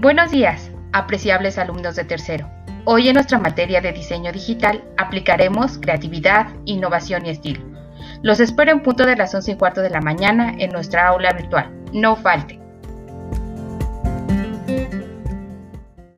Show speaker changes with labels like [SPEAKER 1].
[SPEAKER 1] Buenos días, apreciables alumnos de tercero. Hoy en nuestra materia de diseño digital aplicaremos creatividad, innovación y estilo. Los espero en punto de las 11 y cuarto de la mañana en nuestra aula virtual. No falte.